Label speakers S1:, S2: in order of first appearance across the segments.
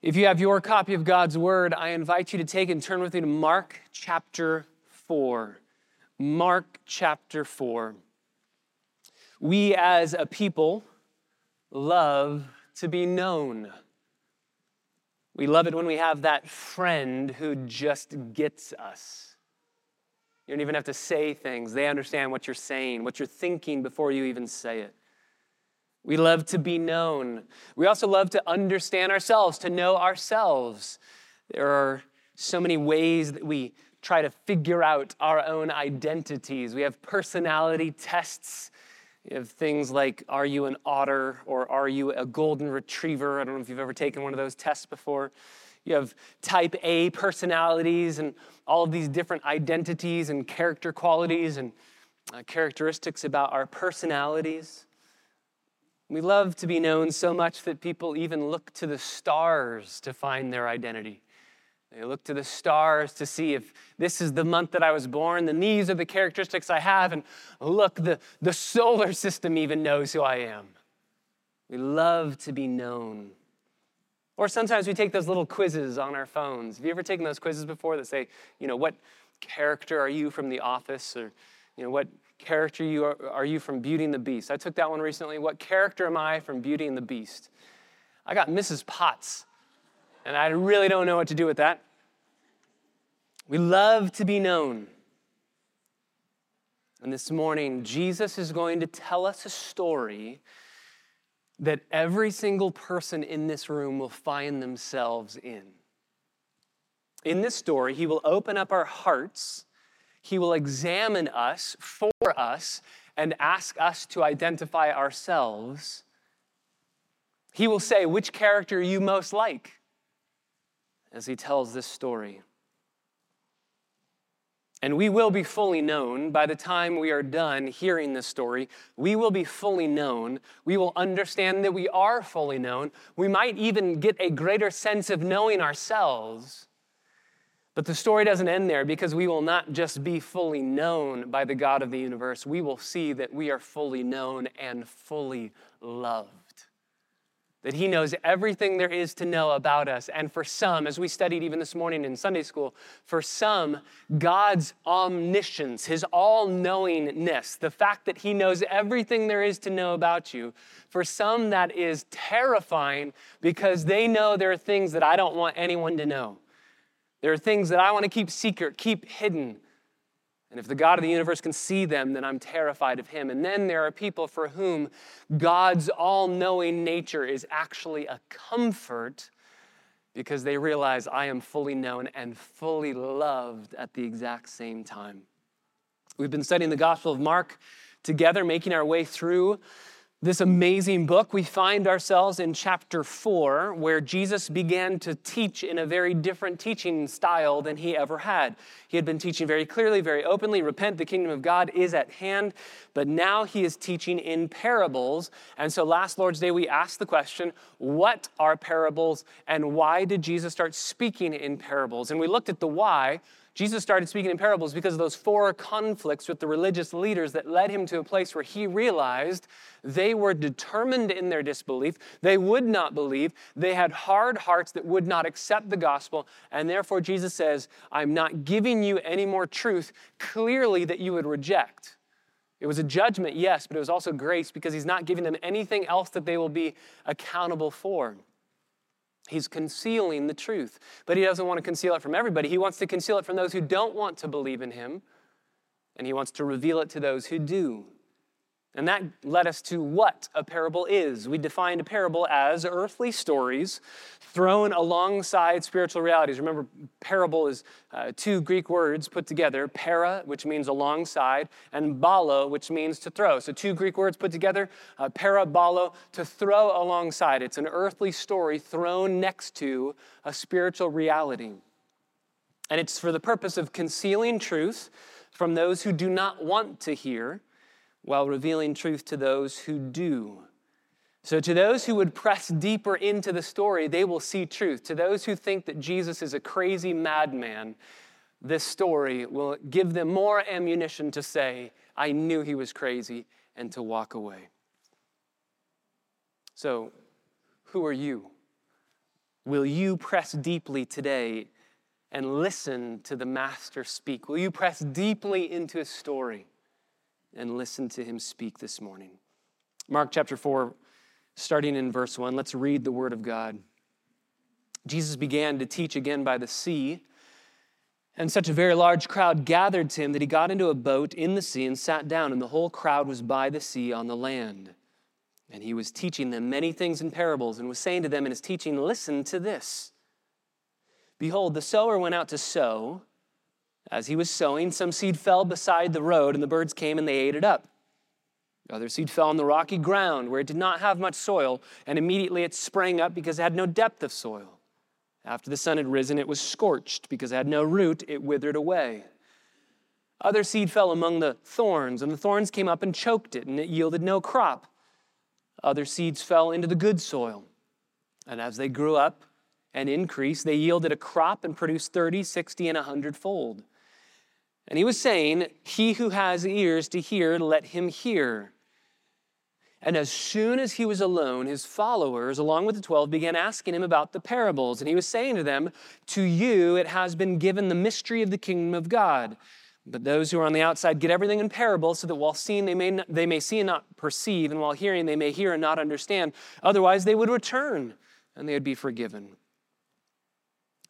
S1: If you have your copy of God's Word, I invite you to take and turn with me to Mark chapter 4. Mark chapter 4. We as a people love to be known. We love it when we have that friend who just gets us. You don't even have to say things, they understand what you're saying, what you're thinking before you even say it. We love to be known. We also love to understand ourselves, to know ourselves. There are so many ways that we try to figure out our own identities. We have personality tests. We have things like Are you an otter or Are you a golden retriever? I don't know if you've ever taken one of those tests before. You have type A personalities and all of these different identities and character qualities and uh, characteristics about our personalities. We love to be known so much that people even look to the stars to find their identity. They look to the stars to see if this is the month that I was born, then these are the characteristics I have, and look, the, the solar system even knows who I am. We love to be known. Or sometimes we take those little quizzes on our phones. Have you ever taken those quizzes before that say, you know, what character are you from the office? Or, you know, what character you are, are you from Beauty and the Beast? I took that one recently. What character am I from Beauty and the Beast? I got Mrs. Potts, and I really don't know what to do with that. We love to be known. And this morning, Jesus is going to tell us a story that every single person in this room will find themselves in. In this story, he will open up our hearts he will examine us for us and ask us to identify ourselves. He will say, Which character you most like? as he tells this story. And we will be fully known by the time we are done hearing this story. We will be fully known. We will understand that we are fully known. We might even get a greater sense of knowing ourselves but the story doesn't end there because we will not just be fully known by the God of the universe, we will see that we are fully known and fully loved. That He knows everything there is to know about us. And for some, as we studied even this morning in Sunday school, for some, God's omniscience, His all knowingness, the fact that He knows everything there is to know about you, for some, that is terrifying because they know there are things that I don't want anyone to know. There are things that I want to keep secret, keep hidden. And if the God of the universe can see them, then I'm terrified of him. And then there are people for whom God's all knowing nature is actually a comfort because they realize I am fully known and fully loved at the exact same time. We've been studying the Gospel of Mark together, making our way through this amazing book, we find ourselves in chapter 4, where Jesus began to teach in a very different teaching style than he ever had. He had been teaching very clearly, very openly repent, the kingdom of God is at hand. But now he is teaching in parables. And so last Lord's Day, we asked the question what are parables and why did Jesus start speaking in parables? And we looked at the why. Jesus started speaking in parables because of those four conflicts with the religious leaders that led him to a place where he realized they were determined in their disbelief. They would not believe. They had hard hearts that would not accept the gospel. And therefore, Jesus says, I'm not giving you any more truth clearly that you would reject. It was a judgment, yes, but it was also grace because he's not giving them anything else that they will be accountable for. He's concealing the truth, but he doesn't want to conceal it from everybody. He wants to conceal it from those who don't want to believe in him, and he wants to reveal it to those who do. And that led us to what a parable is. We defined a parable as earthly stories thrown alongside spiritual realities. Remember, parable is uh, two Greek words put together para, which means alongside, and balo, which means to throw. So, two Greek words put together uh, para, balo, to throw alongside. It's an earthly story thrown next to a spiritual reality. And it's for the purpose of concealing truth from those who do not want to hear while revealing truth to those who do. So, to those who would press deeper into the story, they will see truth. To those who think that Jesus is a crazy madman, this story will give them more ammunition to say, I knew he was crazy, and to walk away. So, who are you? Will you press deeply today and listen to the Master speak? Will you press deeply into his story and listen to him speak this morning? Mark chapter 4, starting in verse 1, let's read the word of God. Jesus began to teach again by the sea, and such a very large crowd gathered to him that he got into a boat in the sea and sat down, and the whole crowd was by the sea on the land. And he was teaching them many things in parables, and was saying to them in his teaching, Listen to this. Behold, the sower went out to sow. As he was sowing, some seed fell beside the road, and the birds came and they ate it up. Other seed fell on the rocky ground where it did not have much soil, and immediately it sprang up because it had no depth of soil. After the sun had risen, it was scorched because it had no root, it withered away. Other seed fell among the thorns, and the thorns came up and choked it, and it yielded no crop. Other seeds fell into the good soil, and as they grew up, and increased. They yielded a crop and produced 30, 60, and 100 fold. And he was saying, He who has ears to hear, let him hear. And as soon as he was alone, his followers, along with the 12, began asking him about the parables. And he was saying to them, To you it has been given the mystery of the kingdom of God. But those who are on the outside get everything in parables, so that while seeing they may, not, they may see and not perceive, and while hearing they may hear and not understand. Otherwise, they would return and they would be forgiven.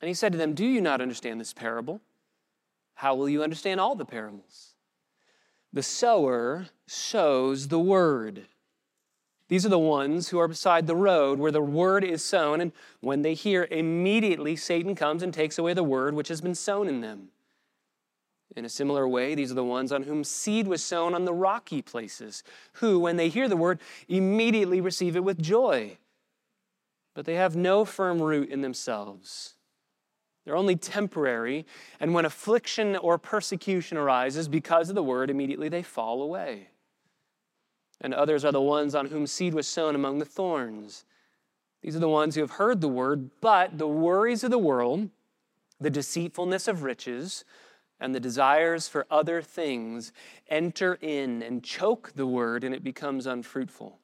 S1: And he said to them, Do you not understand this parable? How will you understand all the parables? The sower sows the word. These are the ones who are beside the road where the word is sown, and when they hear, immediately Satan comes and takes away the word which has been sown in them. In a similar way, these are the ones on whom seed was sown on the rocky places, who, when they hear the word, immediately receive it with joy. But they have no firm root in themselves they're only temporary. And when affliction or persecution arises because of the word, immediately they fall away. And others are the ones on whom seed was sown among the thorns. These are the ones who have heard the word, but the worries of the world, the deceitfulness of riches, and the desires for other things enter in and choke the word, and it becomes unfruitful.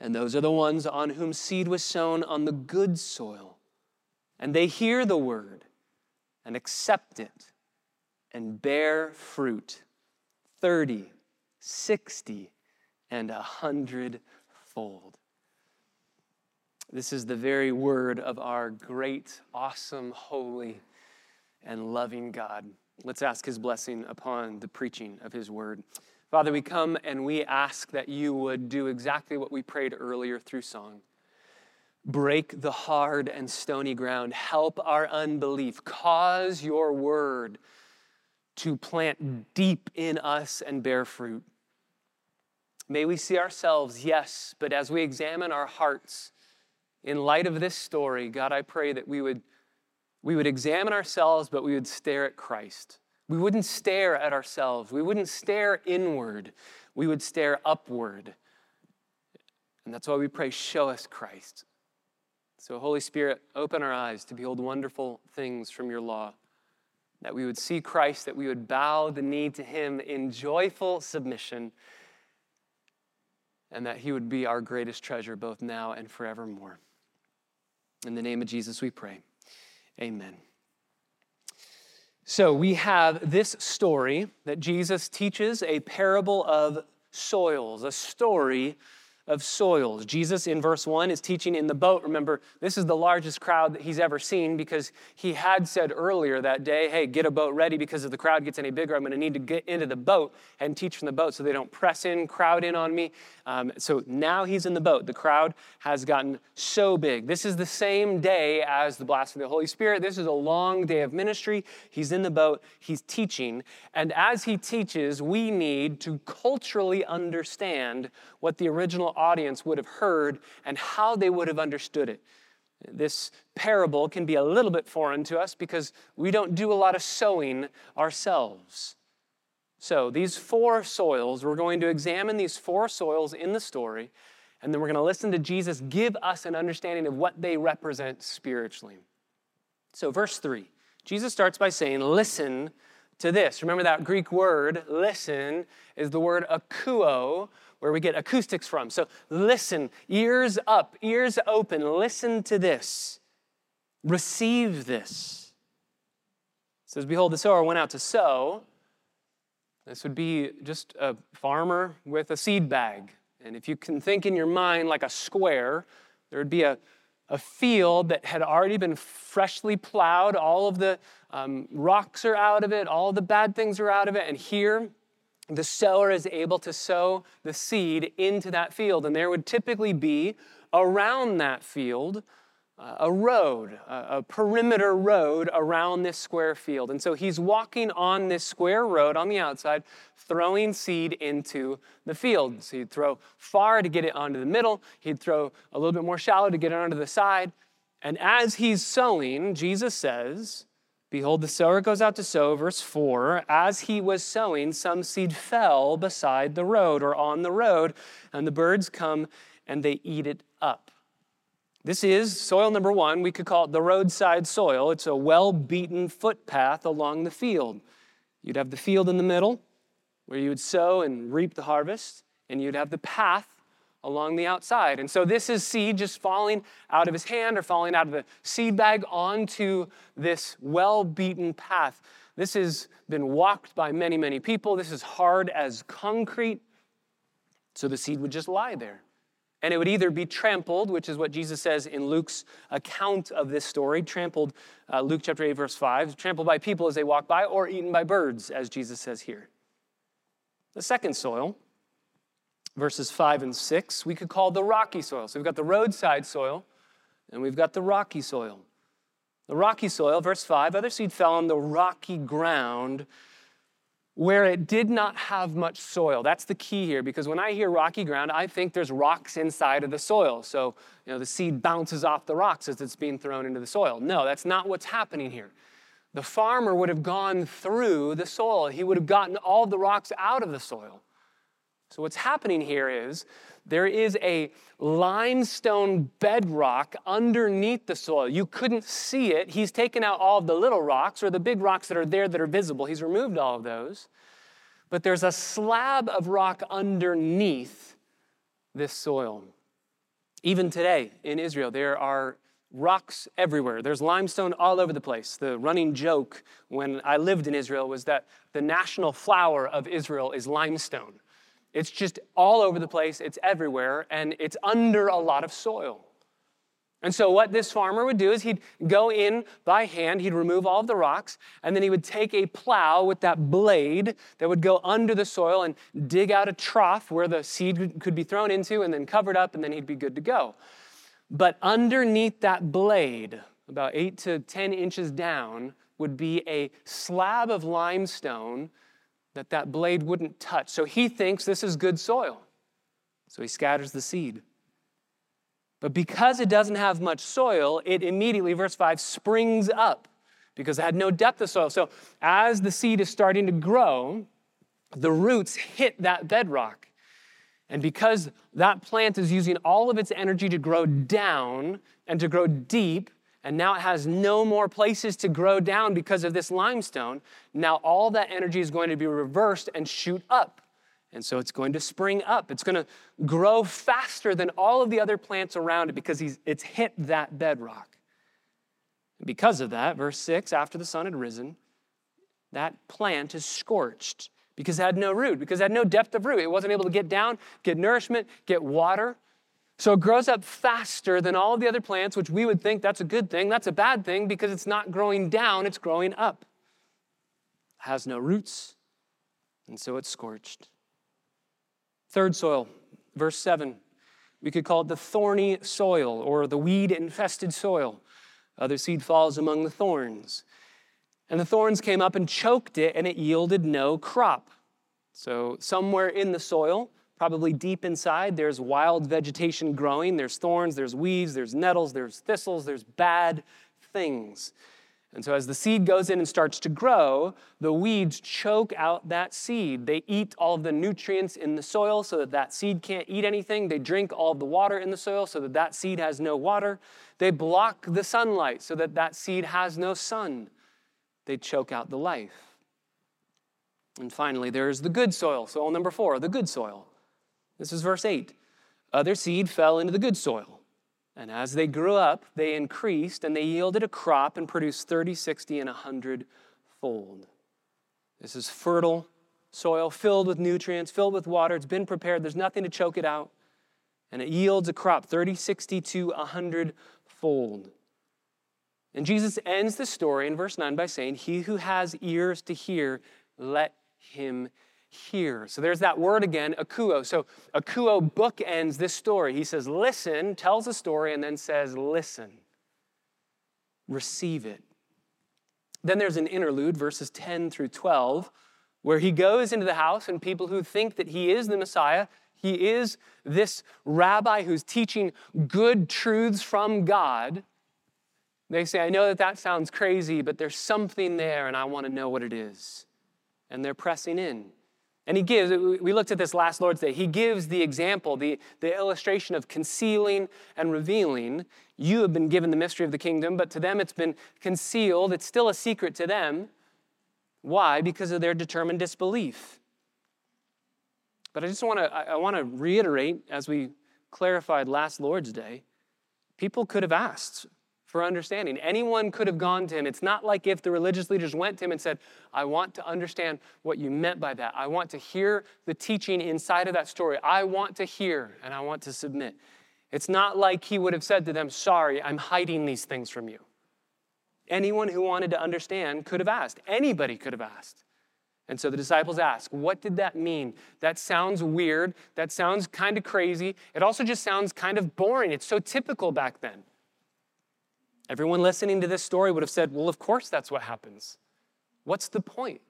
S1: And those are the ones on whom seed was sown on the good soil and they hear the word and accept it and bear fruit 30, 60, and a hundredfold. This is the very word of our great, awesome, holy, and loving God. Let's ask his blessing upon the preaching of his word. Father, we come and we ask that you would do exactly what we prayed earlier through song. Break the hard and stony ground. Help our unbelief. Cause your word to plant deep in us and bear fruit. May we see ourselves, yes, but as we examine our hearts in light of this story, God, I pray that we would, we would examine ourselves, but we would stare at Christ. We wouldn't stare at ourselves. We wouldn't stare inward. We would stare upward. And that's why we pray, show us Christ. So, Holy Spirit, open our eyes to behold wonderful things from your law, that we would see Christ, that we would bow the knee to him in joyful submission, and that he would be our greatest treasure both now and forevermore. In the name of Jesus, we pray. Amen. So, we have this story that Jesus teaches a parable of soils, a story of soils. Jesus, in verse 1, is teaching in the boat. Remember, this is the largest crowd that he's ever seen because he had said earlier that day, hey, get a boat ready because if the crowd gets any bigger, I'm going to need to get into the boat and teach from the boat so they don't press in, crowd in on me. Um, so now he's in the boat. The crowd has gotten so big. This is the same day as the blasphemy of the Holy Spirit. This is a long day of ministry. He's in the boat, he's teaching. And as he teaches, we need to culturally understand what the original audience would have heard and how they would have understood it. This parable can be a little bit foreign to us because we don't do a lot of sowing ourselves. So, these four soils, we're going to examine these four soils in the story, and then we're going to listen to Jesus give us an understanding of what they represent spiritually. So, verse 3, Jesus starts by saying, Listen to this. Remember that Greek word, listen, is the word akuo, where we get acoustics from. So listen, ears up, ears open, listen to this. Receive this. It says, Behold, the sower went out to sow. This would be just a farmer with a seed bag. And if you can think in your mind like a square, there would be a, a field that had already been freshly plowed. All of the um, rocks are out of it, all the bad things are out of it. And here, the sower is able to sow the seed into that field. And there would typically be around that field uh, a road, a, a perimeter road around this square field. And so he's walking on this square road on the outside, throwing seed into the field. So he'd throw far to get it onto the middle, he'd throw a little bit more shallow to get it onto the side. And as he's sowing, Jesus says, Behold, the sower goes out to sow, verse 4. As he was sowing, some seed fell beside the road or on the road, and the birds come and they eat it up. This is soil number one. We could call it the roadside soil. It's a well beaten footpath along the field. You'd have the field in the middle where you would sow and reap the harvest, and you'd have the path along the outside. And so this is seed just falling out of his hand or falling out of the seed bag onto this well beaten path. This has been walked by many, many people. This is hard as concrete. So the seed would just lie there. And it would either be trampled, which is what Jesus says in Luke's account of this story, trampled, uh, Luke chapter 8, verse 5, trampled by people as they walk by, or eaten by birds, as Jesus says here. The second soil, verses 5 and 6, we could call the rocky soil. So we've got the roadside soil, and we've got the rocky soil. The rocky soil, verse 5, other seed fell on the rocky ground where it did not have much soil. That's the key here because when I hear rocky ground, I think there's rocks inside of the soil. So, you know, the seed bounces off the rocks as it's being thrown into the soil. No, that's not what's happening here. The farmer would have gone through the soil, he would have gotten all the rocks out of the soil. So, what's happening here is there is a limestone bedrock underneath the soil. You couldn't see it. He's taken out all of the little rocks or the big rocks that are there that are visible. He's removed all of those. But there's a slab of rock underneath this soil. Even today in Israel, there are rocks everywhere. There's limestone all over the place. The running joke when I lived in Israel was that the national flower of Israel is limestone. It's just all over the place, it's everywhere, and it's under a lot of soil. And so, what this farmer would do is he'd go in by hand, he'd remove all of the rocks, and then he would take a plow with that blade that would go under the soil and dig out a trough where the seed could be thrown into and then covered up, and then he'd be good to go. But underneath that blade, about eight to 10 inches down, would be a slab of limestone that that blade wouldn't touch. So he thinks this is good soil. So he scatters the seed. But because it doesn't have much soil, it immediately, verse 5, springs up because it had no depth of soil. So as the seed is starting to grow, the roots hit that bedrock. And because that plant is using all of its energy to grow down and to grow deep, and now it has no more places to grow down because of this limestone. Now all that energy is going to be reversed and shoot up. And so it's going to spring up. It's going to grow faster than all of the other plants around it because it's hit that bedrock. And because of that, verse 6 after the sun had risen, that plant is scorched because it had no root, because it had no depth of root. It wasn't able to get down, get nourishment, get water. So it grows up faster than all the other plants, which we would think that's a good thing. That's a bad thing because it's not growing down, it's growing up. It has no roots, and so it's scorched. Third soil, verse 7. We could call it the thorny soil or the weed infested soil. Other seed falls among the thorns. And the thorns came up and choked it, and it yielded no crop. So, somewhere in the soil, Probably deep inside, there's wild vegetation growing. There's thorns, there's weeds, there's nettles, there's thistles, there's bad things. And so, as the seed goes in and starts to grow, the weeds choke out that seed. They eat all the nutrients in the soil so that that seed can't eat anything. They drink all the water in the soil so that that seed has no water. They block the sunlight so that that seed has no sun. They choke out the life. And finally, there's the good soil. Soil number four, the good soil. This is verse 8. Other seed fell into the good soil. And as they grew up, they increased and they yielded a crop and produced 30, 60, and 100 fold. This is fertile soil filled with nutrients, filled with water. It's been prepared, there's nothing to choke it out. And it yields a crop 30, 60 to 100 fold. And Jesus ends the story in verse 9 by saying, He who has ears to hear, let him hear. So there's that word again, akuo. So akuo bookends this story. He says, listen, tells a story, and then says, listen. Receive it. Then there's an interlude, verses 10 through 12, where he goes into the house, and people who think that he is the Messiah, he is this rabbi who's teaching good truths from God. They say, I know that that sounds crazy, but there's something there, and I want to know what it is. And they're pressing in. And he gives, we looked at this last Lord's Day, he gives the example, the, the illustration of concealing and revealing. You have been given the mystery of the kingdom, but to them it's been concealed. It's still a secret to them. Why? Because of their determined disbelief. But I just want to I want to reiterate as we clarified last Lord's Day, people could have asked for understanding. Anyone could have gone to him. It's not like if the religious leaders went to him and said, I want to understand what you meant by that. I want to hear the teaching inside of that story. I want to hear and I want to submit. It's not like he would have said to them, Sorry, I'm hiding these things from you. Anyone who wanted to understand could have asked. Anybody could have asked. And so the disciples ask, What did that mean? That sounds weird. That sounds kind of crazy. It also just sounds kind of boring. It's so typical back then. Everyone listening to this story would have said, Well, of course that's what happens. What's the point?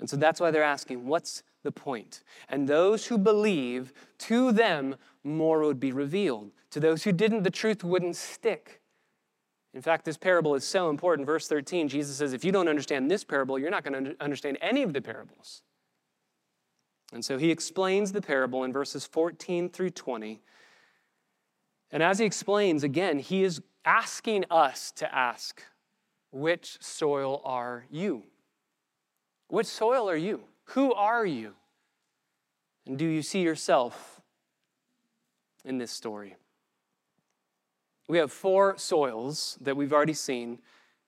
S1: And so that's why they're asking, What's the point? And those who believe, to them more would be revealed. To those who didn't, the truth wouldn't stick. In fact, this parable is so important. Verse 13, Jesus says, If you don't understand this parable, you're not going to understand any of the parables. And so he explains the parable in verses 14 through 20. And as he explains, again, he is asking us to ask, which soil are you? Which soil are you? Who are you? And do you see yourself in this story? We have four soils that we've already seen,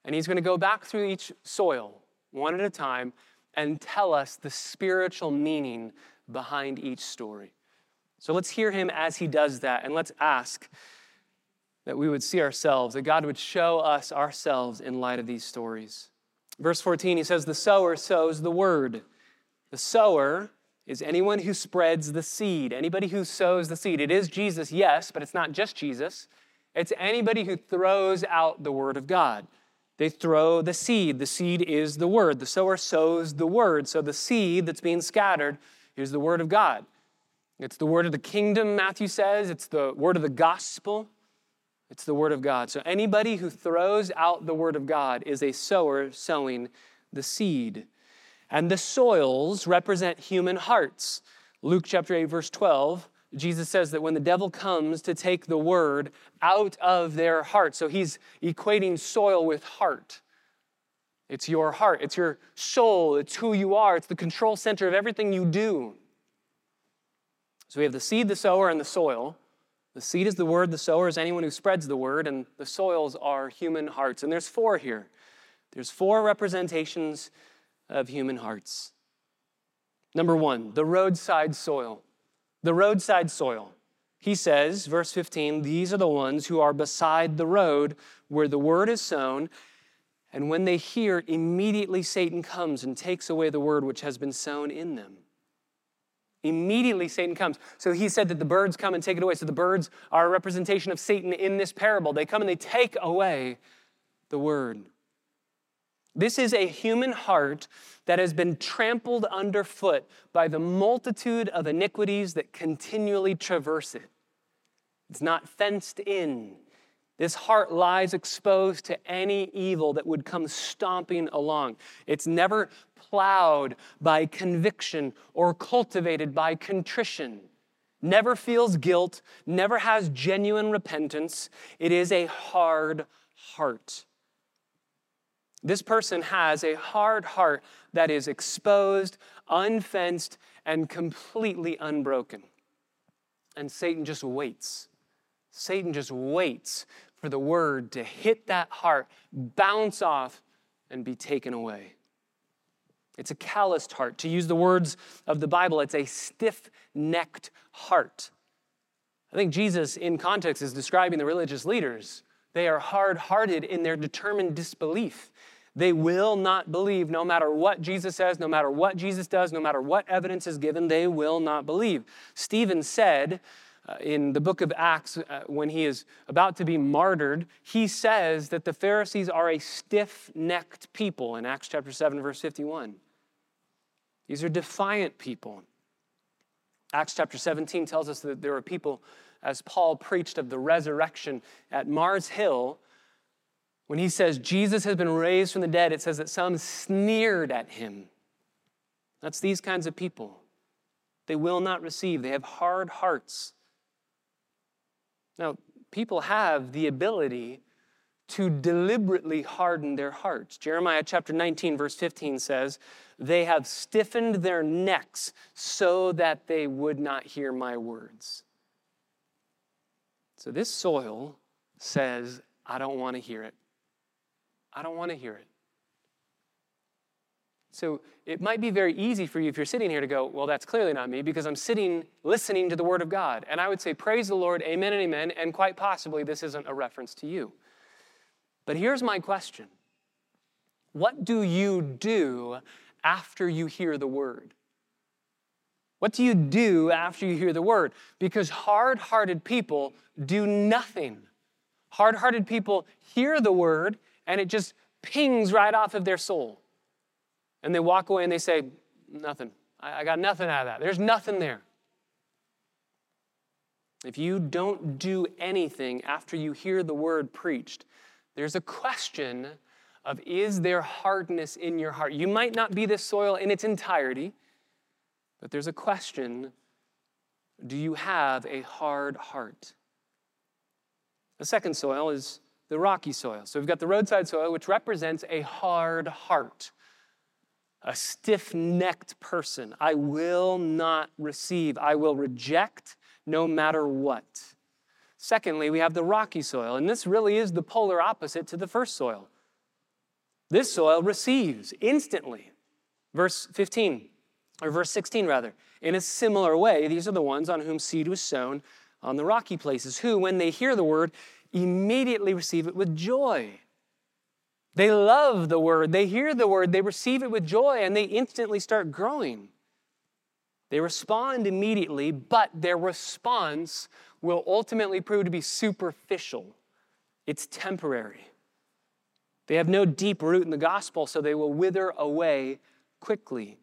S1: and he's going to go back through each soil one at a time and tell us the spiritual meaning behind each story. So let's hear him as he does that, and let's ask that we would see ourselves, that God would show us ourselves in light of these stories. Verse 14, he says, The sower sows the word. The sower is anyone who spreads the seed, anybody who sows the seed. It is Jesus, yes, but it's not just Jesus. It's anybody who throws out the word of God. They throw the seed. The seed is the word. The sower sows the word. So the seed that's being scattered is the word of God. It's the word of the kingdom, Matthew says. It's the word of the gospel. It's the Word of God. So anybody who throws out the Word of God is a sower sowing the seed. And the soils represent human hearts. Luke chapter 8, verse 12, Jesus says that when the devil comes to take the word out of their heart, so he's equating soil with heart. It's your heart, it's your soul, it's who you are, it's the control center of everything you do. So we have the seed, the sower, and the soil. The seed is the word, the sower is anyone who spreads the word, and the soils are human hearts. And there's four here. There's four representations of human hearts. Number one, the roadside soil. The roadside soil. He says, verse 15, these are the ones who are beside the road where the word is sown. And when they hear, immediately Satan comes and takes away the word which has been sown in them. Immediately, Satan comes. So he said that the birds come and take it away. So the birds are a representation of Satan in this parable. They come and they take away the word. This is a human heart that has been trampled underfoot by the multitude of iniquities that continually traverse it. It's not fenced in. This heart lies exposed to any evil that would come stomping along. It's never plowed by conviction or cultivated by contrition. Never feels guilt, never has genuine repentance. It is a hard heart. This person has a hard heart that is exposed, unfenced, and completely unbroken. And Satan just waits. Satan just waits for the word to hit that heart, bounce off, and be taken away. It's a calloused heart. To use the words of the Bible, it's a stiff necked heart. I think Jesus, in context, is describing the religious leaders. They are hard hearted in their determined disbelief. They will not believe no matter what Jesus says, no matter what Jesus does, no matter what evidence is given, they will not believe. Stephen said in the book of Acts, uh, when he is about to be martyred, he says that the Pharisees are a stiff necked people in Acts chapter 7, verse 51. These are defiant people. Acts chapter 17 tells us that there were people, as Paul preached of the resurrection at Mars Hill, when he says Jesus has been raised from the dead, it says that some sneered at him. That's these kinds of people. They will not receive, they have hard hearts. Now, people have the ability to deliberately harden their hearts. Jeremiah chapter 19, verse 15 says, They have stiffened their necks so that they would not hear my words. So this soil says, I don't want to hear it. I don't want to hear it. So it might be very easy for you if you're sitting here to go, well, that's clearly not me because I'm sitting listening to the Word of God. And I would say, praise the Lord, amen and amen, and quite possibly this isn't a reference to you. But here's my question What do you do after you hear the Word? What do you do after you hear the Word? Because hard hearted people do nothing. Hard hearted people hear the Word and it just pings right off of their soul. And they walk away and they say, Nothing. I, got nothing out of that. There's nothing there. If you don't do anything after you hear the word preached, there's a question of is there hardness in your heart? You might not be this soil in its entirety, but there's a question do you have a hard heart? The second soil is the rocky soil. So we've got the roadside soil, which represents a hard heart a stiff necked person. I will not receive, I will reject no matter what. Secondly, we have the rocky soil, and this really is the polar opposite to the first soil. This soil receives instantly. Verse 15, or verse 16 rather. In a similar way, these are the ones on whom seed was sown on the rocky places, who, when they hear the word, immediately receive it with joy. They love the word, they hear the word, they receive it with joy, and they instantly start growing. They respond immediately, but their response will ultimately prove to be superficial. It's temporary. They have no deep root in the gospel, so they will wither away quickly.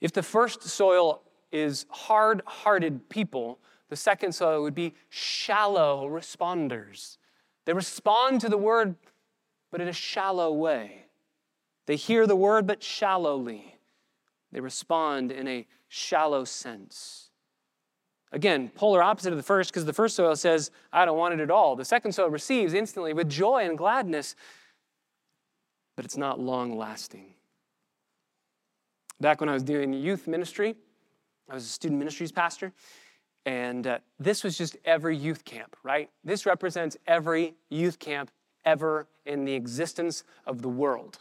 S1: If the first soil is hard hearted people, the second soil would be shallow responders. They respond to the word but in a shallow way. They hear the word, but shallowly. They respond in a shallow sense. Again, polar opposite of the first, because the first soil says, I don't want it at all. The second soil receives instantly with joy and gladness, but it's not long lasting. Back when I was doing youth ministry, I was a student ministries pastor, and uh, this was just every youth camp, right? This represents every youth camp ever in the existence of the world.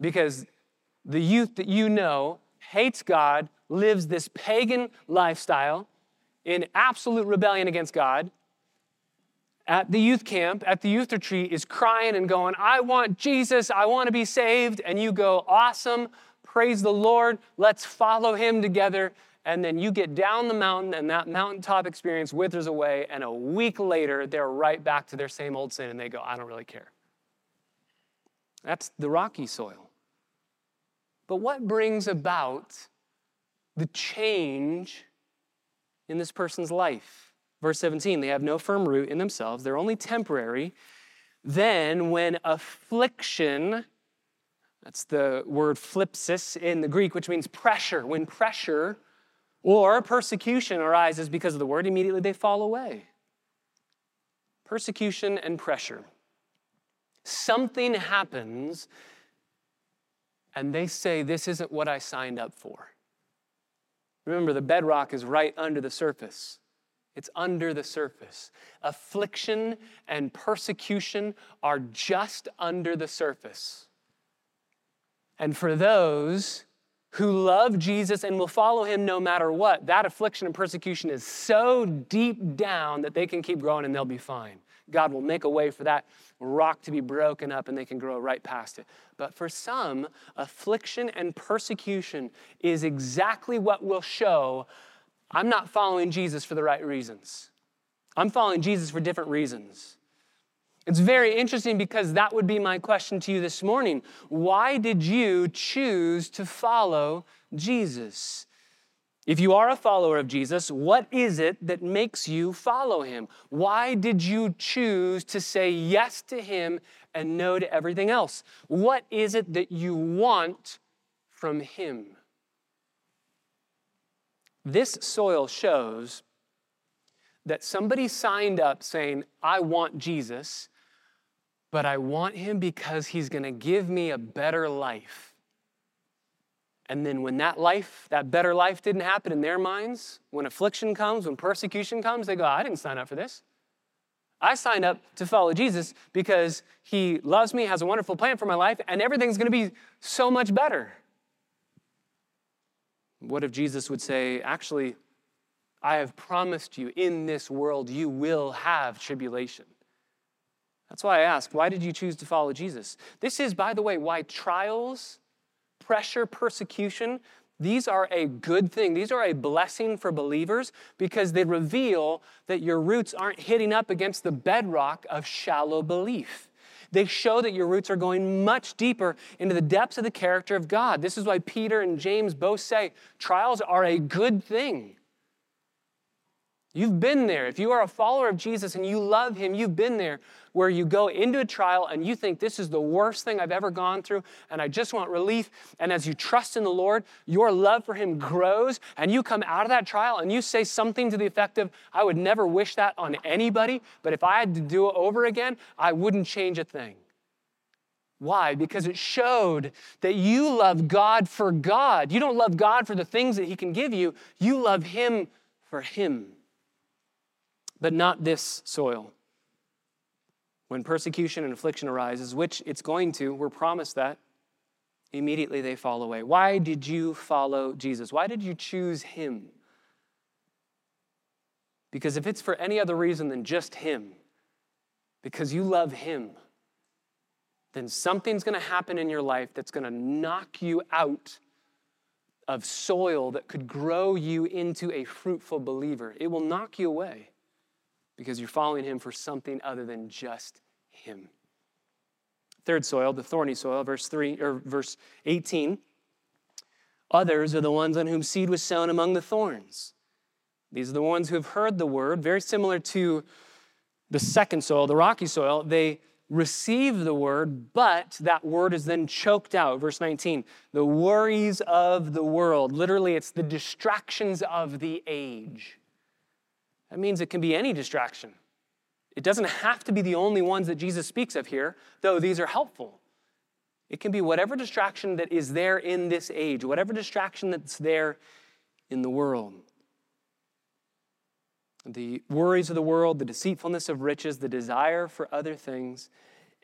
S1: Because the youth that you know hates God, lives this pagan lifestyle in absolute rebellion against God. At the youth camp, at the youth retreat, is crying and going, I want Jesus, I want to be saved. And you go, Awesome, praise the Lord, let's follow him together. And then you get down the mountain and that mountaintop experience withers away. And a week later they're right back to their same old sin and they go i don't really care. That's the rocky soil. But what brings about the change in this person's life? Verse 17 they have no firm root in themselves. They're only temporary. Then when affliction that's the word thlipsis in the greek which means pressure when pressure or persecution arises because of the word, immediately they fall away. Persecution and pressure. something happens and they say, This isn't what I signed up for. Remember, the bedrock is right under the surface. It's under the surface. Affliction and persecution are just under the surface. And for those who love Jesus and will follow him no matter what, that affliction and persecution is so deep down that they can keep growing and they'll be fine. God will make a way for that rock to be broken up and they can grow right past it. But for some, affliction and persecution is exactly what will show I'm not following Jesus for the right reasons. I'm following Jesus for different reasons. It's very interesting because that would be my question to you this morning. Why did you choose to follow Jesus? If you are a follower of Jesus, what is it that makes you follow him? Why did you choose to say yes to him and no to everything else? What is it that you want from him? This soil shows that somebody signed up saying, I want Jesus, but I want him because he's going to give me a better life. And then when that life, that better life didn't happen in their minds, when affliction comes, when persecution comes, they go, I didn't sign up for this. I signed up to follow Jesus because he loves me, has a wonderful plan for my life, and everything's going to be so much better. What if Jesus would say, Actually, I have promised you in this world you will have tribulation? That's why I ask, why did you choose to follow Jesus? This is, by the way, why trials pressure, persecution, these are a good thing. These are a blessing for believers because they reveal that your roots aren't hitting up against the bedrock of shallow belief. They show that your roots are going much deeper into the depths of the character of God. This is why Peter and James both say trials are a good thing. You've been there. If you are a follower of Jesus and you love him, you've been there where you go into a trial and you think this is the worst thing I've ever gone through and I just want relief. And as you trust in the Lord, your love for him grows and you come out of that trial and you say something to the effect of, I would never wish that on anybody, but if I had to do it over again, I wouldn't change a thing. Why? Because it showed that you love God for God. You don't love God for the things that He can give you, you love Him for Him but not this soil. When persecution and affliction arises, which it's going to, we're promised that, immediately they fall away. Why did you follow Jesus? Why did you choose him? Because if it's for any other reason than just him, because you love him, then something's going to happen in your life that's going to knock you out of soil that could grow you into a fruitful believer. It will knock you away because you're following him for something other than just him. Third soil, the thorny soil, verse 3 or verse 18. Others are the ones on whom seed was sown among the thorns. These are the ones who have heard the word, very similar to the second soil, the rocky soil. They receive the word, but that word is then choked out. Verse 19, the worries of the world. Literally, it's the distractions of the age. That means it can be any distraction. It doesn't have to be the only ones that Jesus speaks of here, though these are helpful. It can be whatever distraction that is there in this age, whatever distraction that's there in the world. The worries of the world, the deceitfulness of riches, the desire for other things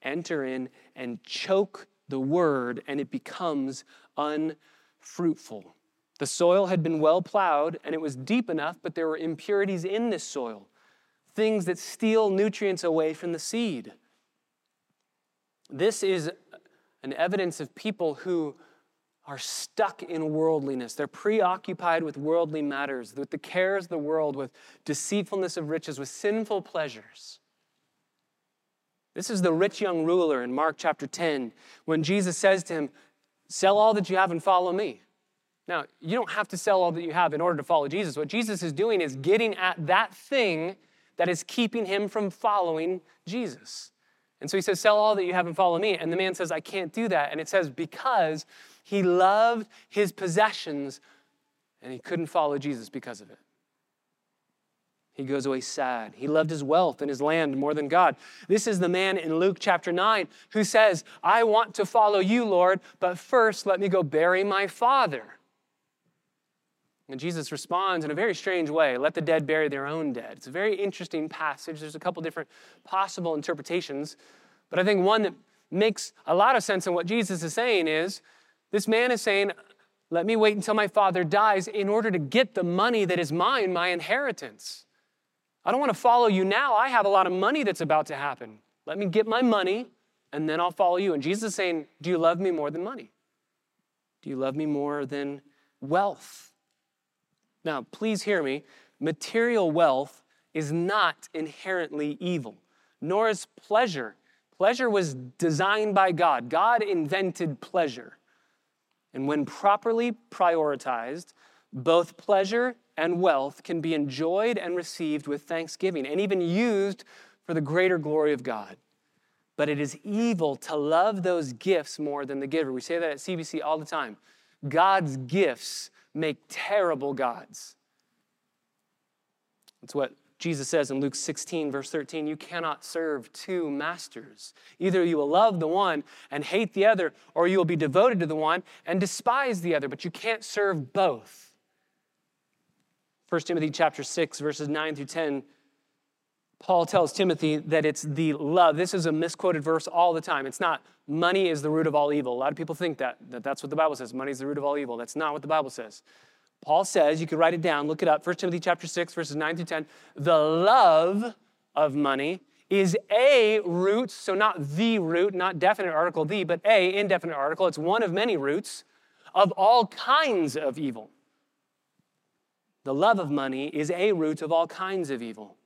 S1: enter in and choke the word, and it becomes unfruitful. The soil had been well plowed and it was deep enough, but there were impurities in this soil, things that steal nutrients away from the seed. This is an evidence of people who are stuck in worldliness. They're preoccupied with worldly matters, with the cares of the world, with deceitfulness of riches, with sinful pleasures. This is the rich young ruler in Mark chapter 10 when Jesus says to him, Sell all that you have and follow me. Now, you don't have to sell all that you have in order to follow Jesus. What Jesus is doing is getting at that thing that is keeping him from following Jesus. And so he says, Sell all that you have and follow me. And the man says, I can't do that. And it says, Because he loved his possessions and he couldn't follow Jesus because of it. He goes away sad. He loved his wealth and his land more than God. This is the man in Luke chapter 9 who says, I want to follow you, Lord, but first let me go bury my father. And Jesus responds in a very strange way let the dead bury their own dead. It's a very interesting passage. There's a couple different possible interpretations, but I think one that makes a lot of sense in what Jesus is saying is this man is saying, Let me wait until my father dies in order to get the money that is mine, my inheritance. I don't want to follow you now. I have a lot of money that's about to happen. Let me get my money and then I'll follow you. And Jesus is saying, Do you love me more than money? Do you love me more than wealth? Now, please hear me. Material wealth is not inherently evil, nor is pleasure. Pleasure was designed by God. God invented pleasure. And when properly prioritized, both pleasure and wealth can be enjoyed and received with thanksgiving and even used for the greater glory of God. But it is evil to love those gifts more than the giver. We say that at CBC all the time. God's gifts make terrible gods. That's what Jesus says in Luke 16, verse 13 You cannot serve two masters. Either you will love the one and hate the other, or you will be devoted to the one and despise the other, but you can't serve both. 1 Timothy chapter 6, verses 9 through 10, Paul tells Timothy that it's the love. This is a misquoted verse all the time. It's not money is the root of all evil. A lot of people think that, that that's what the Bible says. Money is the root of all evil. That's not what the Bible says. Paul says, you can write it down, look it up, 1 Timothy chapter 6, verses 9 through 10. The love of money is a root, so not the root, not definite article the, but a indefinite article. It's one of many roots of all kinds of evil. The love of money is a root of all kinds of evil.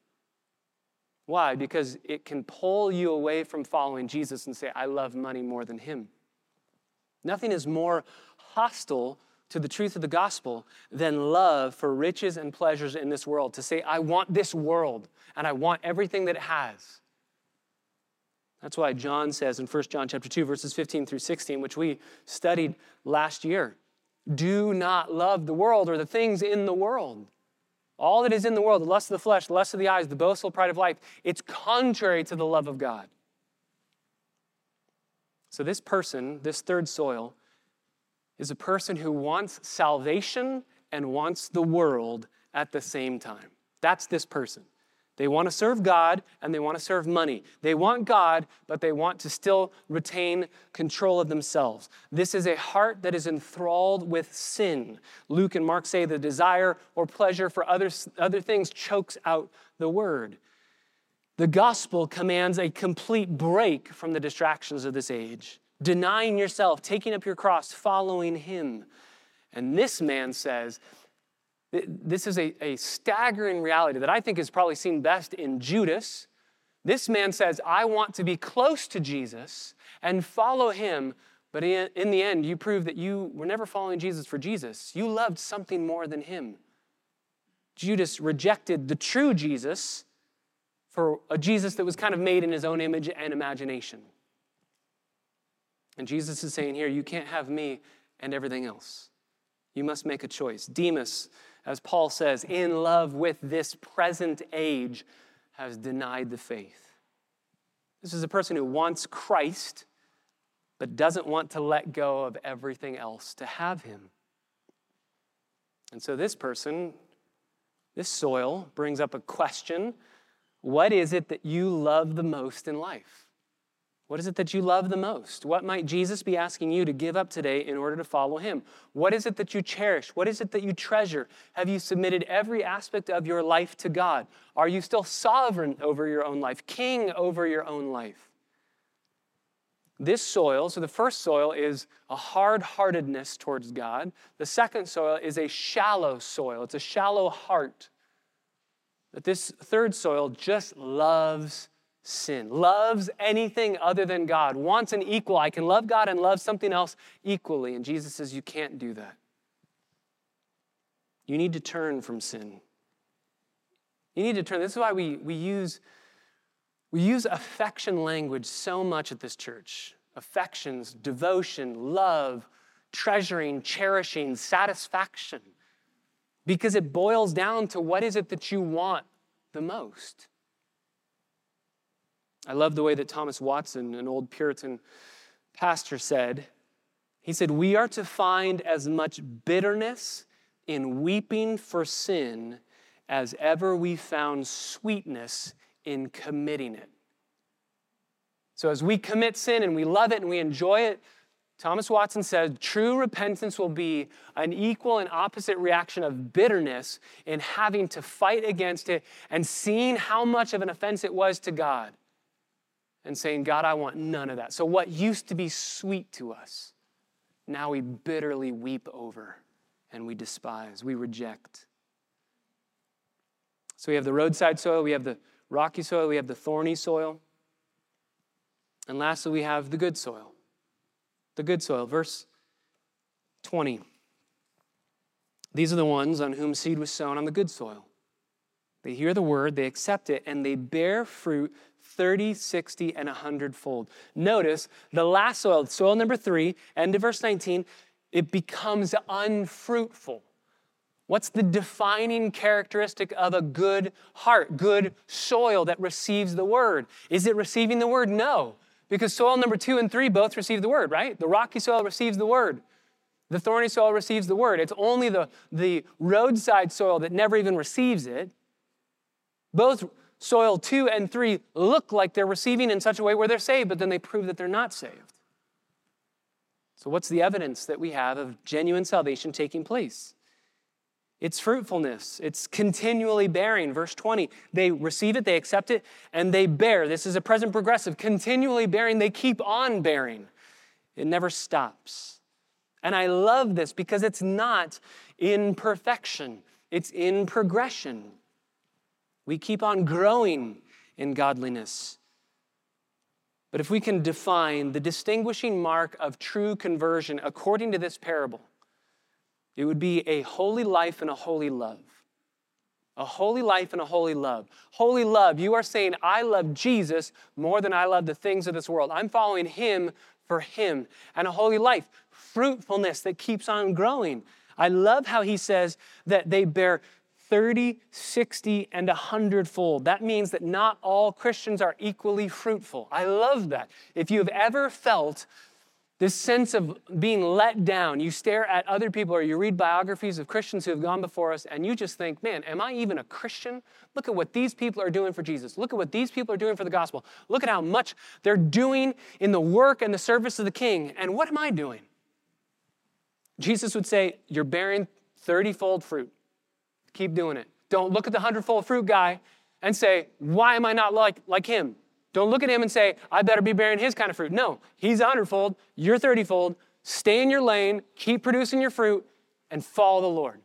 S1: Why? Because it can pull you away from following Jesus and say, I love money more than him. Nothing is more hostile to the truth of the gospel than love for riches and pleasures in this world. To say, I want this world and I want everything that it has. That's why John says in 1 John chapter 2, verses 15 through 16, which we studied last year. Do not love the world or the things in the world. All that is in the world, the lust of the flesh, the lust of the eyes, the boastful pride of life, it's contrary to the love of God. So, this person, this third soil, is a person who wants salvation and wants the world at the same time. That's this person. They want to serve God and they want to serve money. They want God, but they want to still retain control of themselves. This is a heart that is enthralled with sin. Luke and Mark say the desire or pleasure for other, other things chokes out the word. The gospel commands a complete break from the distractions of this age, denying yourself, taking up your cross, following Him. And this man says, this is a, a staggering reality that I think is probably seen best in Judas. This man says, I want to be close to Jesus and follow him, but in, in the end, you prove that you were never following Jesus for Jesus. You loved something more than him. Judas rejected the true Jesus for a Jesus that was kind of made in his own image and imagination. And Jesus is saying here, you can't have me and everything else. You must make a choice. Demas as Paul says, in love with this present age, has denied the faith. This is a person who wants Christ, but doesn't want to let go of everything else to have him. And so, this person, this soil, brings up a question What is it that you love the most in life? What is it that you love the most? What might Jesus be asking you to give up today in order to follow him? What is it that you cherish? What is it that you treasure? Have you submitted every aspect of your life to God? Are you still sovereign over your own life, king over your own life? This soil, so the first soil is a hard heartedness towards God. The second soil is a shallow soil, it's a shallow heart. But this third soil just loves sin, loves anything other than God, wants an equal. I can love God and love something else equally. And Jesus says, You can't do that. You need to turn from sin. You need to turn. This is why we, we, use, we use affection language so much at this church affections, devotion, love, treasuring, cherishing, satisfaction. Because it boils down to what is it that you want the most. I love the way that Thomas Watson, an old Puritan pastor, said, he said, We are to find as much bitterness in weeping for sin as ever we found sweetness in committing it. So, as we commit sin and we love it and we enjoy it, Thomas Watson said true repentance will be an equal and opposite reaction of bitterness in having to fight against it and seeing how much of an offense it was to God and saying, God, I want none of that. So, what used to be sweet to us, now we bitterly weep over and we despise, we reject. So, we have the roadside soil, we have the rocky soil, we have the thorny soil. And lastly, we have the good soil. The good soil. Verse 20. These are the ones on whom seed was sown on the good soil. They hear the word, they accept it, and they bear fruit 30, 60, and 100 fold. Notice the last soil, soil number three, end of verse 19, it becomes unfruitful. What's the defining characteristic of a good heart, good soil that receives the word? Is it receiving the word? No. Because soil number two and three both receive the word, right? The rocky soil receives the word. The thorny soil receives the word. It's only the, the roadside soil that never even receives it. Both soil two and three look like they're receiving in such a way where they're saved, but then they prove that they're not saved. So, what's the evidence that we have of genuine salvation taking place? It's fruitfulness. It's continually bearing. Verse 20, they receive it, they accept it, and they bear. This is a present progressive, continually bearing. They keep on bearing. It never stops. And I love this because it's not in perfection, it's in progression. We keep on growing in godliness. But if we can define the distinguishing mark of true conversion according to this parable, it would be a holy life and a holy love. A holy life and a holy love. Holy love, you are saying, I love Jesus more than I love the things of this world. I'm following him for him. And a holy life, fruitfulness that keeps on growing. I love how he says that they bear 30, 60, and 100 fold. That means that not all Christians are equally fruitful. I love that. If you have ever felt this sense of being let down. You stare at other people or you read biographies of Christians who have gone before us and you just think, man, am I even a Christian? Look at what these people are doing for Jesus. Look at what these people are doing for the gospel. Look at how much they're doing in the work and the service of the king. And what am I doing? Jesus would say, You're bearing 30 fold fruit. Keep doing it. Don't look at the hundredfold fruit guy and say, Why am I not like, like him? Don't look at him and say, I better be bearing his kind of fruit. No, he's a hundredfold, you're 30 fold. Stay in your lane, keep producing your fruit, and follow the Lord.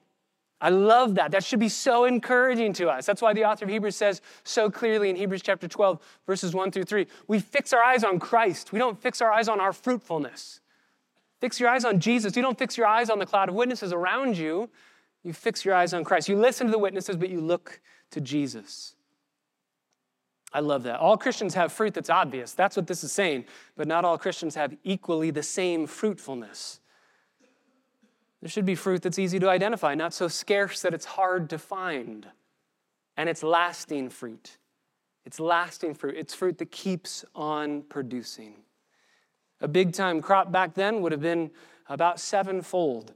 S1: I love that. That should be so encouraging to us. That's why the author of Hebrews says so clearly in Hebrews chapter 12, verses 1 through 3 we fix our eyes on Christ. We don't fix our eyes on our fruitfulness. Fix your eyes on Jesus. You don't fix your eyes on the cloud of witnesses around you. You fix your eyes on Christ. You listen to the witnesses, but you look to Jesus. I love that. All Christians have fruit that's obvious. That's what this is saying. But not all Christians have equally the same fruitfulness. There should be fruit that's easy to identify, not so scarce that it's hard to find. And it's lasting fruit. It's lasting fruit. It's fruit that keeps on producing. A big time crop back then would have been about sevenfold.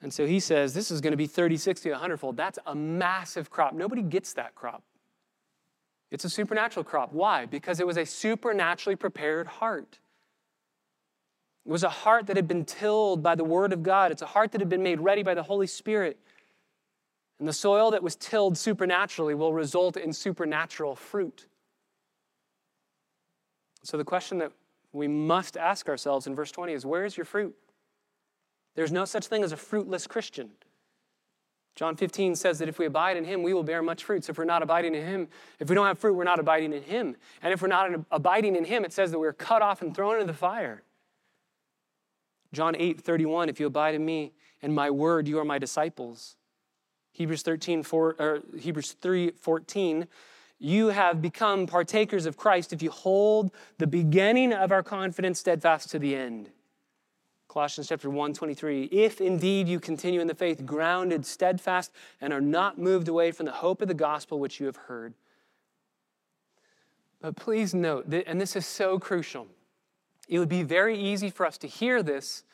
S1: And so he says this is going to be 30, 60, 100 fold. That's a massive crop. Nobody gets that crop. It's a supernatural crop. Why? Because it was a supernaturally prepared heart. It was a heart that had been tilled by the Word of God. It's a heart that had been made ready by the Holy Spirit. And the soil that was tilled supernaturally will result in supernatural fruit. So, the question that we must ask ourselves in verse 20 is where is your fruit? There's no such thing as a fruitless Christian. John 15 says that if we abide in him, we will bear much fruit. So if we're not abiding in him, if we don't have fruit, we're not abiding in him. And if we're not abiding in him, it says that we're cut off and thrown into the fire. John 8, 31, if you abide in me and my word, you are my disciples. Hebrews 13, 4, or Hebrews 3, 14, you have become partakers of Christ if you hold the beginning of our confidence steadfast to the end. Colossians chapter 1, 23. If indeed you continue in the faith, grounded, steadfast, and are not moved away from the hope of the gospel which you have heard. But please note, that, and this is so crucial, it would be very easy for us to hear this,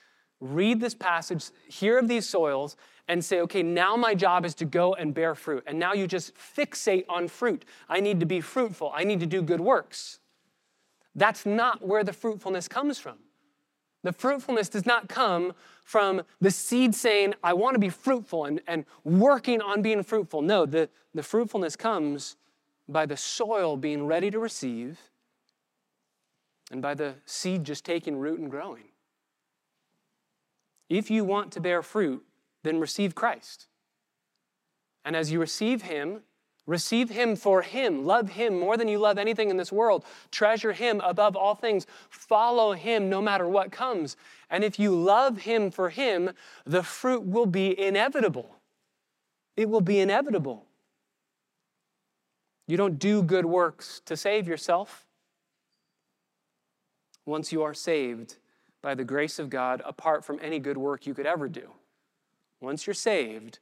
S1: read this passage, hear of these soils, and say, okay, now my job is to go and bear fruit. And now you just fixate on fruit. I need to be fruitful, I need to do good works. That's not where the fruitfulness comes from. The fruitfulness does not come from the seed saying, I want to be fruitful and, and working on being fruitful. No, the, the fruitfulness comes by the soil being ready to receive and by the seed just taking root and growing. If you want to bear fruit, then receive Christ. And as you receive Him, receive Him for Him. Love Him more than you love anything in this world. Treasure Him above all things. Follow Him no matter what comes. And if you love Him for Him, the fruit will be inevitable. It will be inevitable. You don't do good works to save yourself. Once you are saved by the grace of God, apart from any good work you could ever do, once you're saved,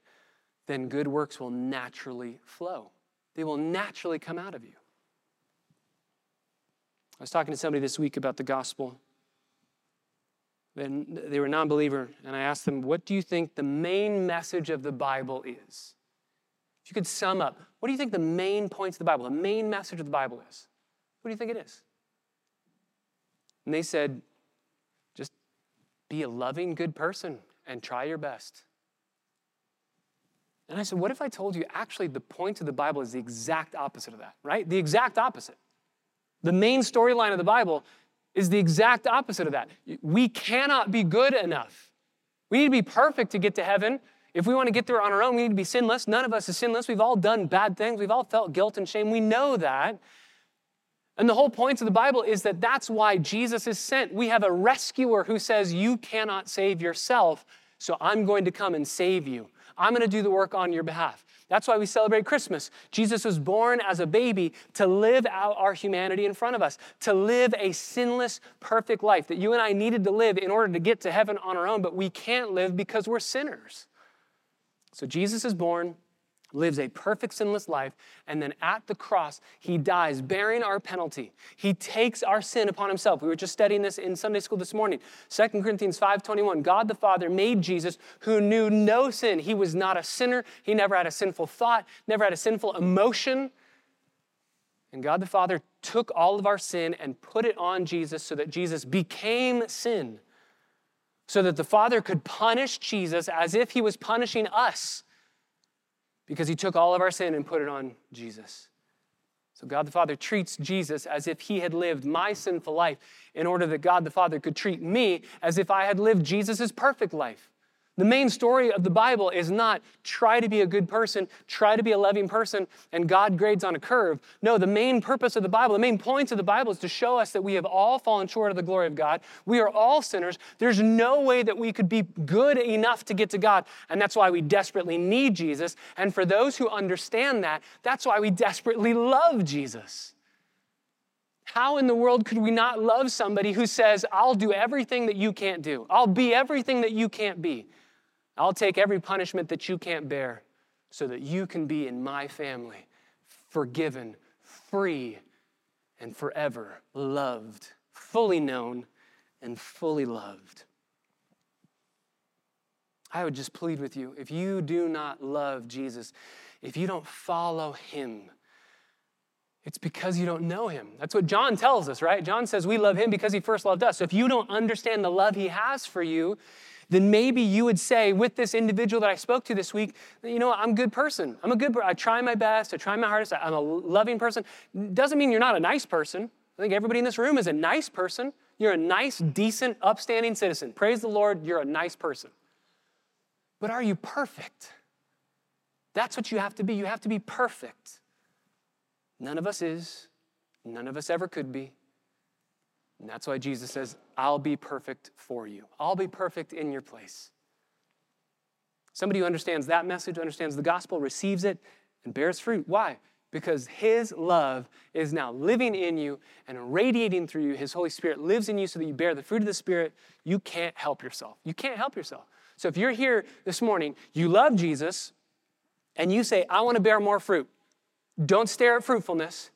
S1: then good works will naturally flow. They will naturally come out of you. I was talking to somebody this week about the gospel. And they were a non believer, and I asked them, What do you think the main message of the Bible is? If you could sum up, what do you think the main points of the Bible, the main message of the Bible is? What do you think it is? And they said, just be a loving, good person and try your best. And I said, what if I told you actually the point of the Bible is the exact opposite of that, right? The exact opposite. The main storyline of the Bible is the exact opposite of that. We cannot be good enough. We need to be perfect to get to heaven. If we want to get there on our own, we need to be sinless. None of us is sinless. We've all done bad things. We've all felt guilt and shame. We know that. And the whole point of the Bible is that that's why Jesus is sent. We have a rescuer who says, You cannot save yourself, so I'm going to come and save you. I'm going to do the work on your behalf. That's why we celebrate Christmas. Jesus was born as a baby to live out our humanity in front of us, to live a sinless, perfect life that you and I needed to live in order to get to heaven on our own, but we can't live because we're sinners. So Jesus is born, lives a perfect sinless life, and then at the cross, he dies, bearing our penalty. He takes our sin upon himself. We were just studying this in Sunday school this morning. 2 Corinthians 5:21. God the Father made Jesus who knew no sin. He was not a sinner. He never had a sinful thought, never had a sinful emotion. And God the Father took all of our sin and put it on Jesus so that Jesus became sin so that the Father could punish Jesus as if he was punishing us because he took all of our sin and put it on Jesus. So God the Father treats Jesus as if he had lived my sinful life in order that God the Father could treat me as if I had lived Jesus' perfect life. The main story of the Bible is not try to be a good person, try to be a loving person, and God grades on a curve. No, the main purpose of the Bible, the main point of the Bible is to show us that we have all fallen short of the glory of God. We are all sinners. There's no way that we could be good enough to get to God, and that's why we desperately need Jesus. And for those who understand that, that's why we desperately love Jesus. How in the world could we not love somebody who says, I'll do everything that you can't do? I'll be everything that you can't be. I'll take every punishment that you can't bear so that you can be in my family, forgiven, free, and forever loved, fully known, and fully loved. I would just plead with you if you do not love Jesus, if you don't follow him, it's because you don't know him. That's what John tells us, right? John says we love him because he first loved us. So if you don't understand the love he has for you, then maybe you would say with this individual that I spoke to this week, you know, I'm a good person. I'm a good I try my best, I try my hardest, I'm a loving person. Doesn't mean you're not a nice person. I think everybody in this room is a nice person. You're a nice, decent, upstanding citizen. Praise the Lord, you're a nice person. But are you perfect? That's what you have to be. You have to be perfect. None of us is. None of us ever could be. And that's why Jesus says, I'll be perfect for you. I'll be perfect in your place. Somebody who understands that message, understands the gospel, receives it, and bears fruit. Why? because His love is now living in you and radiating through you. His Holy Spirit lives in you so that you bear the fruit of the Spirit. You can't help yourself. You can't help yourself. So if you're here this morning, you love Jesus, and you say, I want to bear more fruit, don't stare at fruitfulness,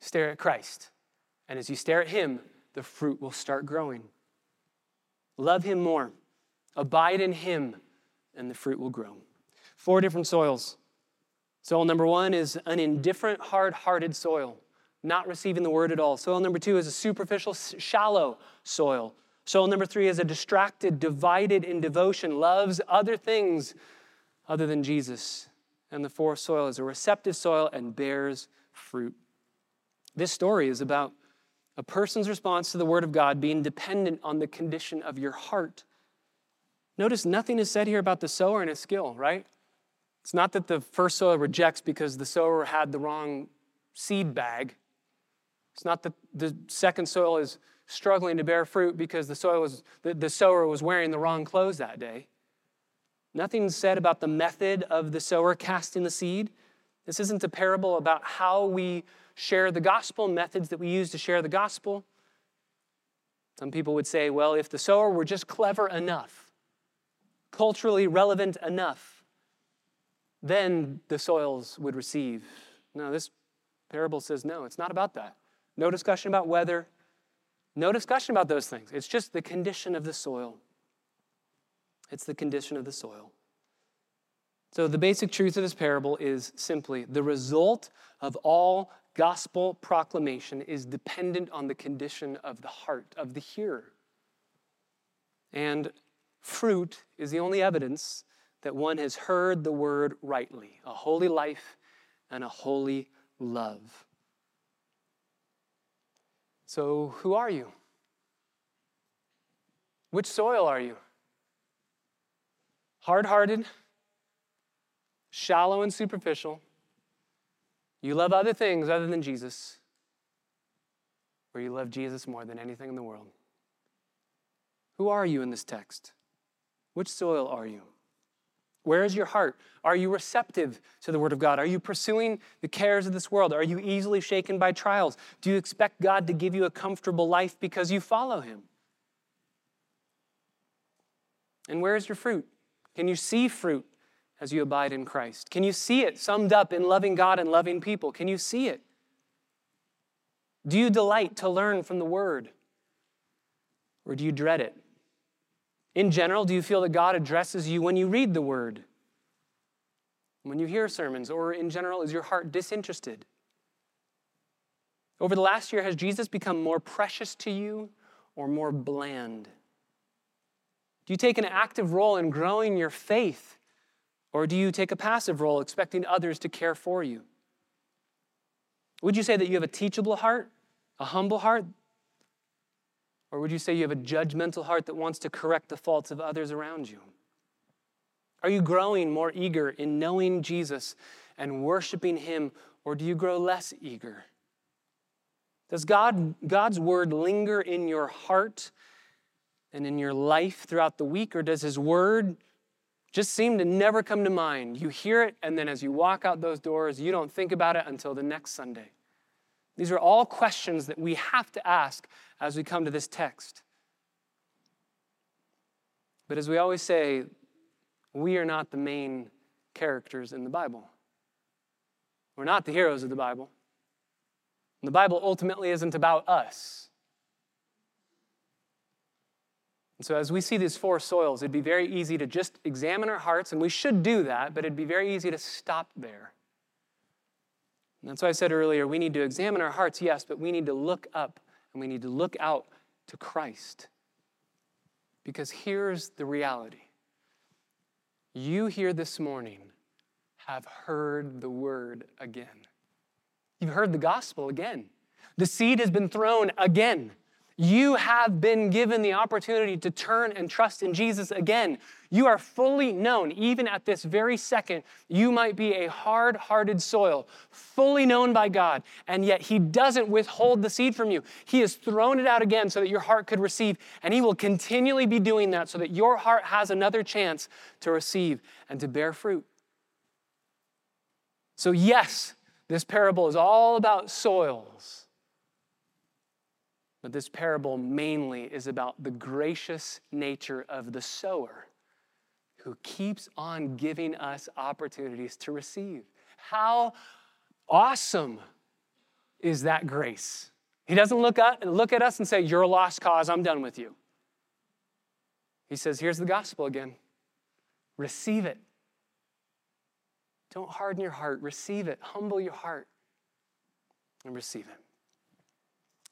S1: stare at Christ. And as you stare at Him, the fruit will start growing. Love Him more, abide in Him, and the fruit will grow. Four different soils. Soil number one is an indifferent, hard hearted soil, not receiving the word at all. Soil number two is a superficial, shallow soil. Soil number three is a distracted, divided in devotion, loves other things other than Jesus. And the fourth soil is a receptive soil and bears fruit. This story is about a person's response to the word of God being dependent on the condition of your heart. Notice nothing is said here about the sower and his skill, right? It's not that the first soil rejects because the sower had the wrong seed bag. It's not that the second soil is struggling to bear fruit because the soil was the, the sower was wearing the wrong clothes that day. Nothing's said about the method of the sower casting the seed. This isn't a parable about how we share the gospel, methods that we use to share the gospel. Some people would say, well, if the sower were just clever enough, culturally relevant enough, then the soils would receive. No, this parable says no, it's not about that. No discussion about weather, no discussion about those things. It's just the condition of the soil. It's the condition of the soil. So, the basic truth of this parable is simply the result of all gospel proclamation is dependent on the condition of the heart of the hearer. And fruit is the only evidence that one has heard the word rightly a holy life and a holy love. So, who are you? Which soil are you? Hard hearted, shallow and superficial. You love other things other than Jesus, or you love Jesus more than anything in the world. Who are you in this text? Which soil are you? Where is your heart? Are you receptive to the Word of God? Are you pursuing the cares of this world? Are you easily shaken by trials? Do you expect God to give you a comfortable life because you follow Him? And where is your fruit? Can you see fruit as you abide in Christ? Can you see it summed up in loving God and loving people? Can you see it? Do you delight to learn from the Word? Or do you dread it? In general, do you feel that God addresses you when you read the word? When you hear sermons? Or in general, is your heart disinterested? Over the last year, has Jesus become more precious to you or more bland? Do you take an active role in growing your faith? Or do you take a passive role, expecting others to care for you? Would you say that you have a teachable heart, a humble heart or would you say you have a judgmental heart that wants to correct the faults of others around you? Are you growing more eager in knowing Jesus and worshiping Him, or do you grow less eager? Does God, God's word linger in your heart and in your life throughout the week, or does His word just seem to never come to mind? You hear it, and then as you walk out those doors, you don't think about it until the next Sunday. These are all questions that we have to ask as we come to this text. But as we always say, we are not the main characters in the Bible. We're not the heroes of the Bible. And the Bible ultimately isn't about us. And so, as we see these four soils, it'd be very easy to just examine our hearts, and we should do that, but it'd be very easy to stop there. And that's why I said earlier we need to examine our hearts, yes, but we need to look up and we need to look out to Christ. Because here's the reality you here this morning have heard the word again. You've heard the gospel again. The seed has been thrown again. You have been given the opportunity to turn and trust in Jesus again. You are fully known, even at this very second. You might be a hard hearted soil, fully known by God, and yet He doesn't withhold the seed from you. He has thrown it out again so that your heart could receive, and He will continually be doing that so that your heart has another chance to receive and to bear fruit. So, yes, This parable is all about soils. But this parable mainly is about the gracious nature of the sower who keeps on giving us opportunities to receive. How awesome is that grace? He doesn't look at, look at us and say, You're a lost cause, I'm done with you. He says, Here's the gospel again receive it. Don't harden your heart, receive it. Humble your heart and receive it.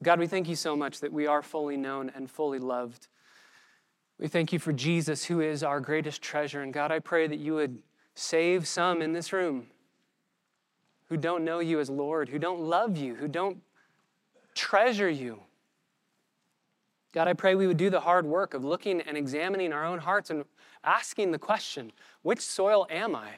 S1: God, we thank you so much that we are fully known and fully loved. We thank you for Jesus, who is our greatest treasure. And God, I pray that you would save some in this room who don't know you as Lord, who don't love you, who don't treasure you. God, I pray we would do the hard work of looking and examining our own hearts and asking the question which soil am I?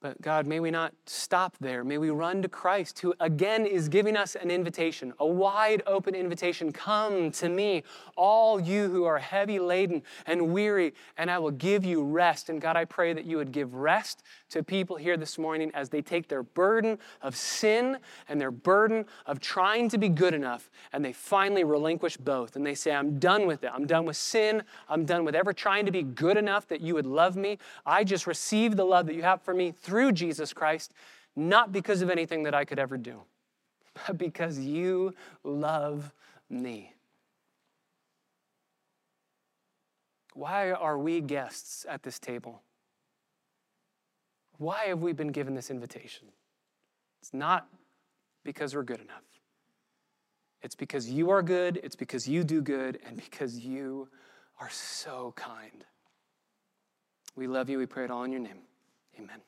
S1: But God, may we not stop there. May we run to Christ, who again is giving us an invitation, a wide open invitation. Come to me, all you who are heavy laden and weary, and I will give you rest. And God, I pray that you would give rest to people here this morning as they take their burden of sin and their burden of trying to be good enough, and they finally relinquish both. And they say, I'm done with it. I'm done with sin. I'm done with ever trying to be good enough that you would love me. I just receive the love that you have for me through Jesus Christ, not because of anything that I could ever do, but because you love me. Why are we guests at this table? Why have we been given this invitation? It's not because we're good enough. It's because you are good, it's because you do good, and because you are so kind. We love you. We pray it all in your name. Amen.